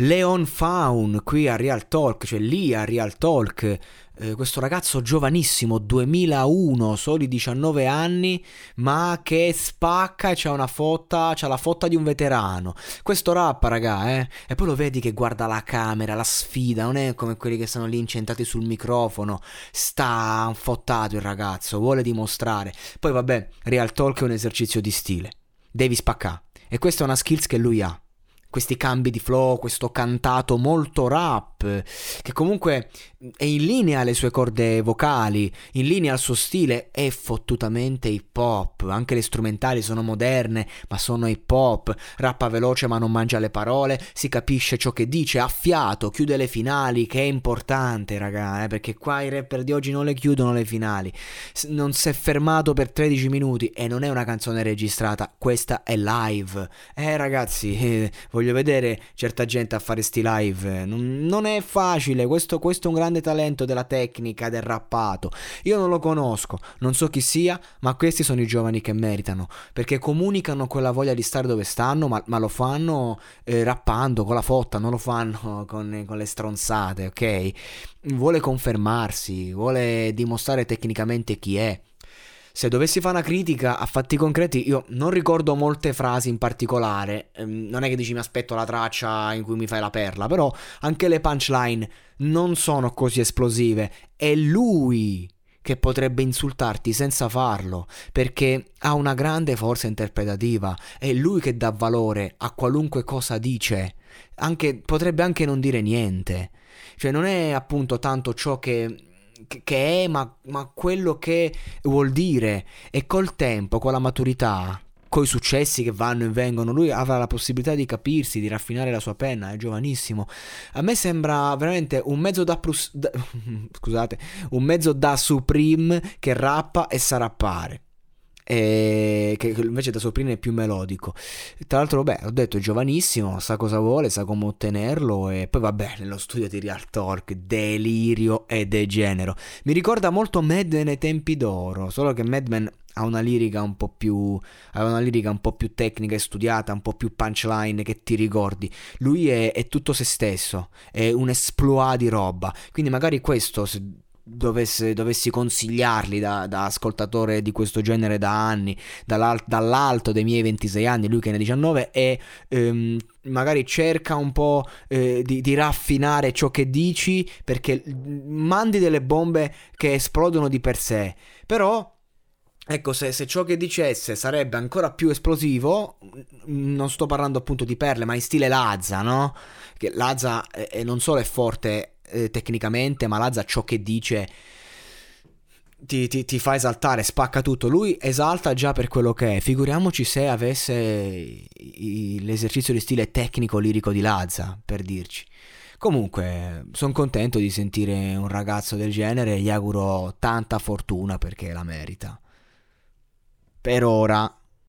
Leon Faun qui a Real Talk, cioè lì a Real Talk, eh, questo ragazzo giovanissimo, 2001, soli 19 anni, ma che spacca e c'ha una fotta, c'ha la fotta di un veterano. Questo rappa, raga, eh? E poi lo vedi che guarda la camera, la sfida, non è come quelli che stanno lì incentati sul microfono, sta fottato il ragazzo, vuole dimostrare. Poi vabbè, Real Talk è un esercizio di stile, devi spaccare. E questa è una skills che lui ha questi cambi di flow, questo cantato molto rap, che comunque è in linea alle sue corde vocali, in linea al suo stile, è fottutamente hip hop, anche le strumentali sono moderne, ma sono hip hop, rappa veloce ma non mangia le parole, si capisce ciò che dice, ha fiato, chiude le finali, che è importante raga, eh, perché qua i rapper di oggi non le chiudono le finali, non si è fermato per 13 minuti e non è una canzone registrata, questa è live, eh ragazzi, eh, voglio vedere certa gente a fare sti live, non, non è facile, questo, questo è un grande talento della tecnica, del rappato. Io non lo conosco, non so chi sia, ma questi sono i giovani che meritano, perché comunicano quella voglia di stare dove stanno, ma, ma lo fanno eh, rappando con la fotta, non lo fanno con, con le stronzate, ok? Vuole confermarsi, vuole dimostrare tecnicamente chi è se dovessi fare una critica a fatti concreti, io non ricordo molte frasi in particolare. Ehm, non è che dici mi aspetto la traccia in cui mi fai la perla, però anche le punchline non sono così esplosive. È lui che potrebbe insultarti senza farlo, perché ha una grande forza interpretativa, è lui che dà valore a qualunque cosa dice, anche, potrebbe anche non dire niente, cioè non è appunto tanto ciò che che è, ma, ma quello che vuol dire. E col tempo, con la maturità, con i successi che vanno e vengono, lui avrà la possibilità di capirsi, di raffinare la sua penna, è giovanissimo. A me sembra veramente un mezzo da, plus, da scusate, un mezzo da Supreme che rappa e sa rappare e che invece da Soprino è più melodico. Tra l'altro, vabbè, ho detto giovanissimo, sa cosa vuole, sa come ottenerlo e poi vabbè, nello studio di Real Talk, delirio e degenero. Mi ricorda molto Mad Men ai tempi d'oro, solo che Mad Men ha una lirica un po' più ha una lirica un po' più tecnica e studiata, un po' più punchline che ti ricordi. Lui è, è tutto se stesso, è un esploit di roba. Quindi magari questo se dovesse, dovessi consigliarli da, da, ascoltatore di questo genere da anni, dall'alto dei miei 26 anni, lui che ne ha 19, e ehm, magari cerca un po' eh, di, di, raffinare ciò che dici perché mandi delle bombe che esplodono di per sé. Però. Ecco, se, se, ciò che dicesse sarebbe ancora più esplosivo, non sto parlando appunto di perle, ma in stile Lazza, no? Che Lazza eh, non solo è forte eh, tecnicamente, ma Lazza ciò che dice ti, ti, ti, fa esaltare, spacca tutto. Lui esalta già per quello che è. Figuriamoci se avesse i, l'esercizio di stile tecnico lirico di Lazza, per dirci. Comunque, sono contento di sentire un ragazzo del genere e gli auguro tanta fortuna perché la merita. Per ora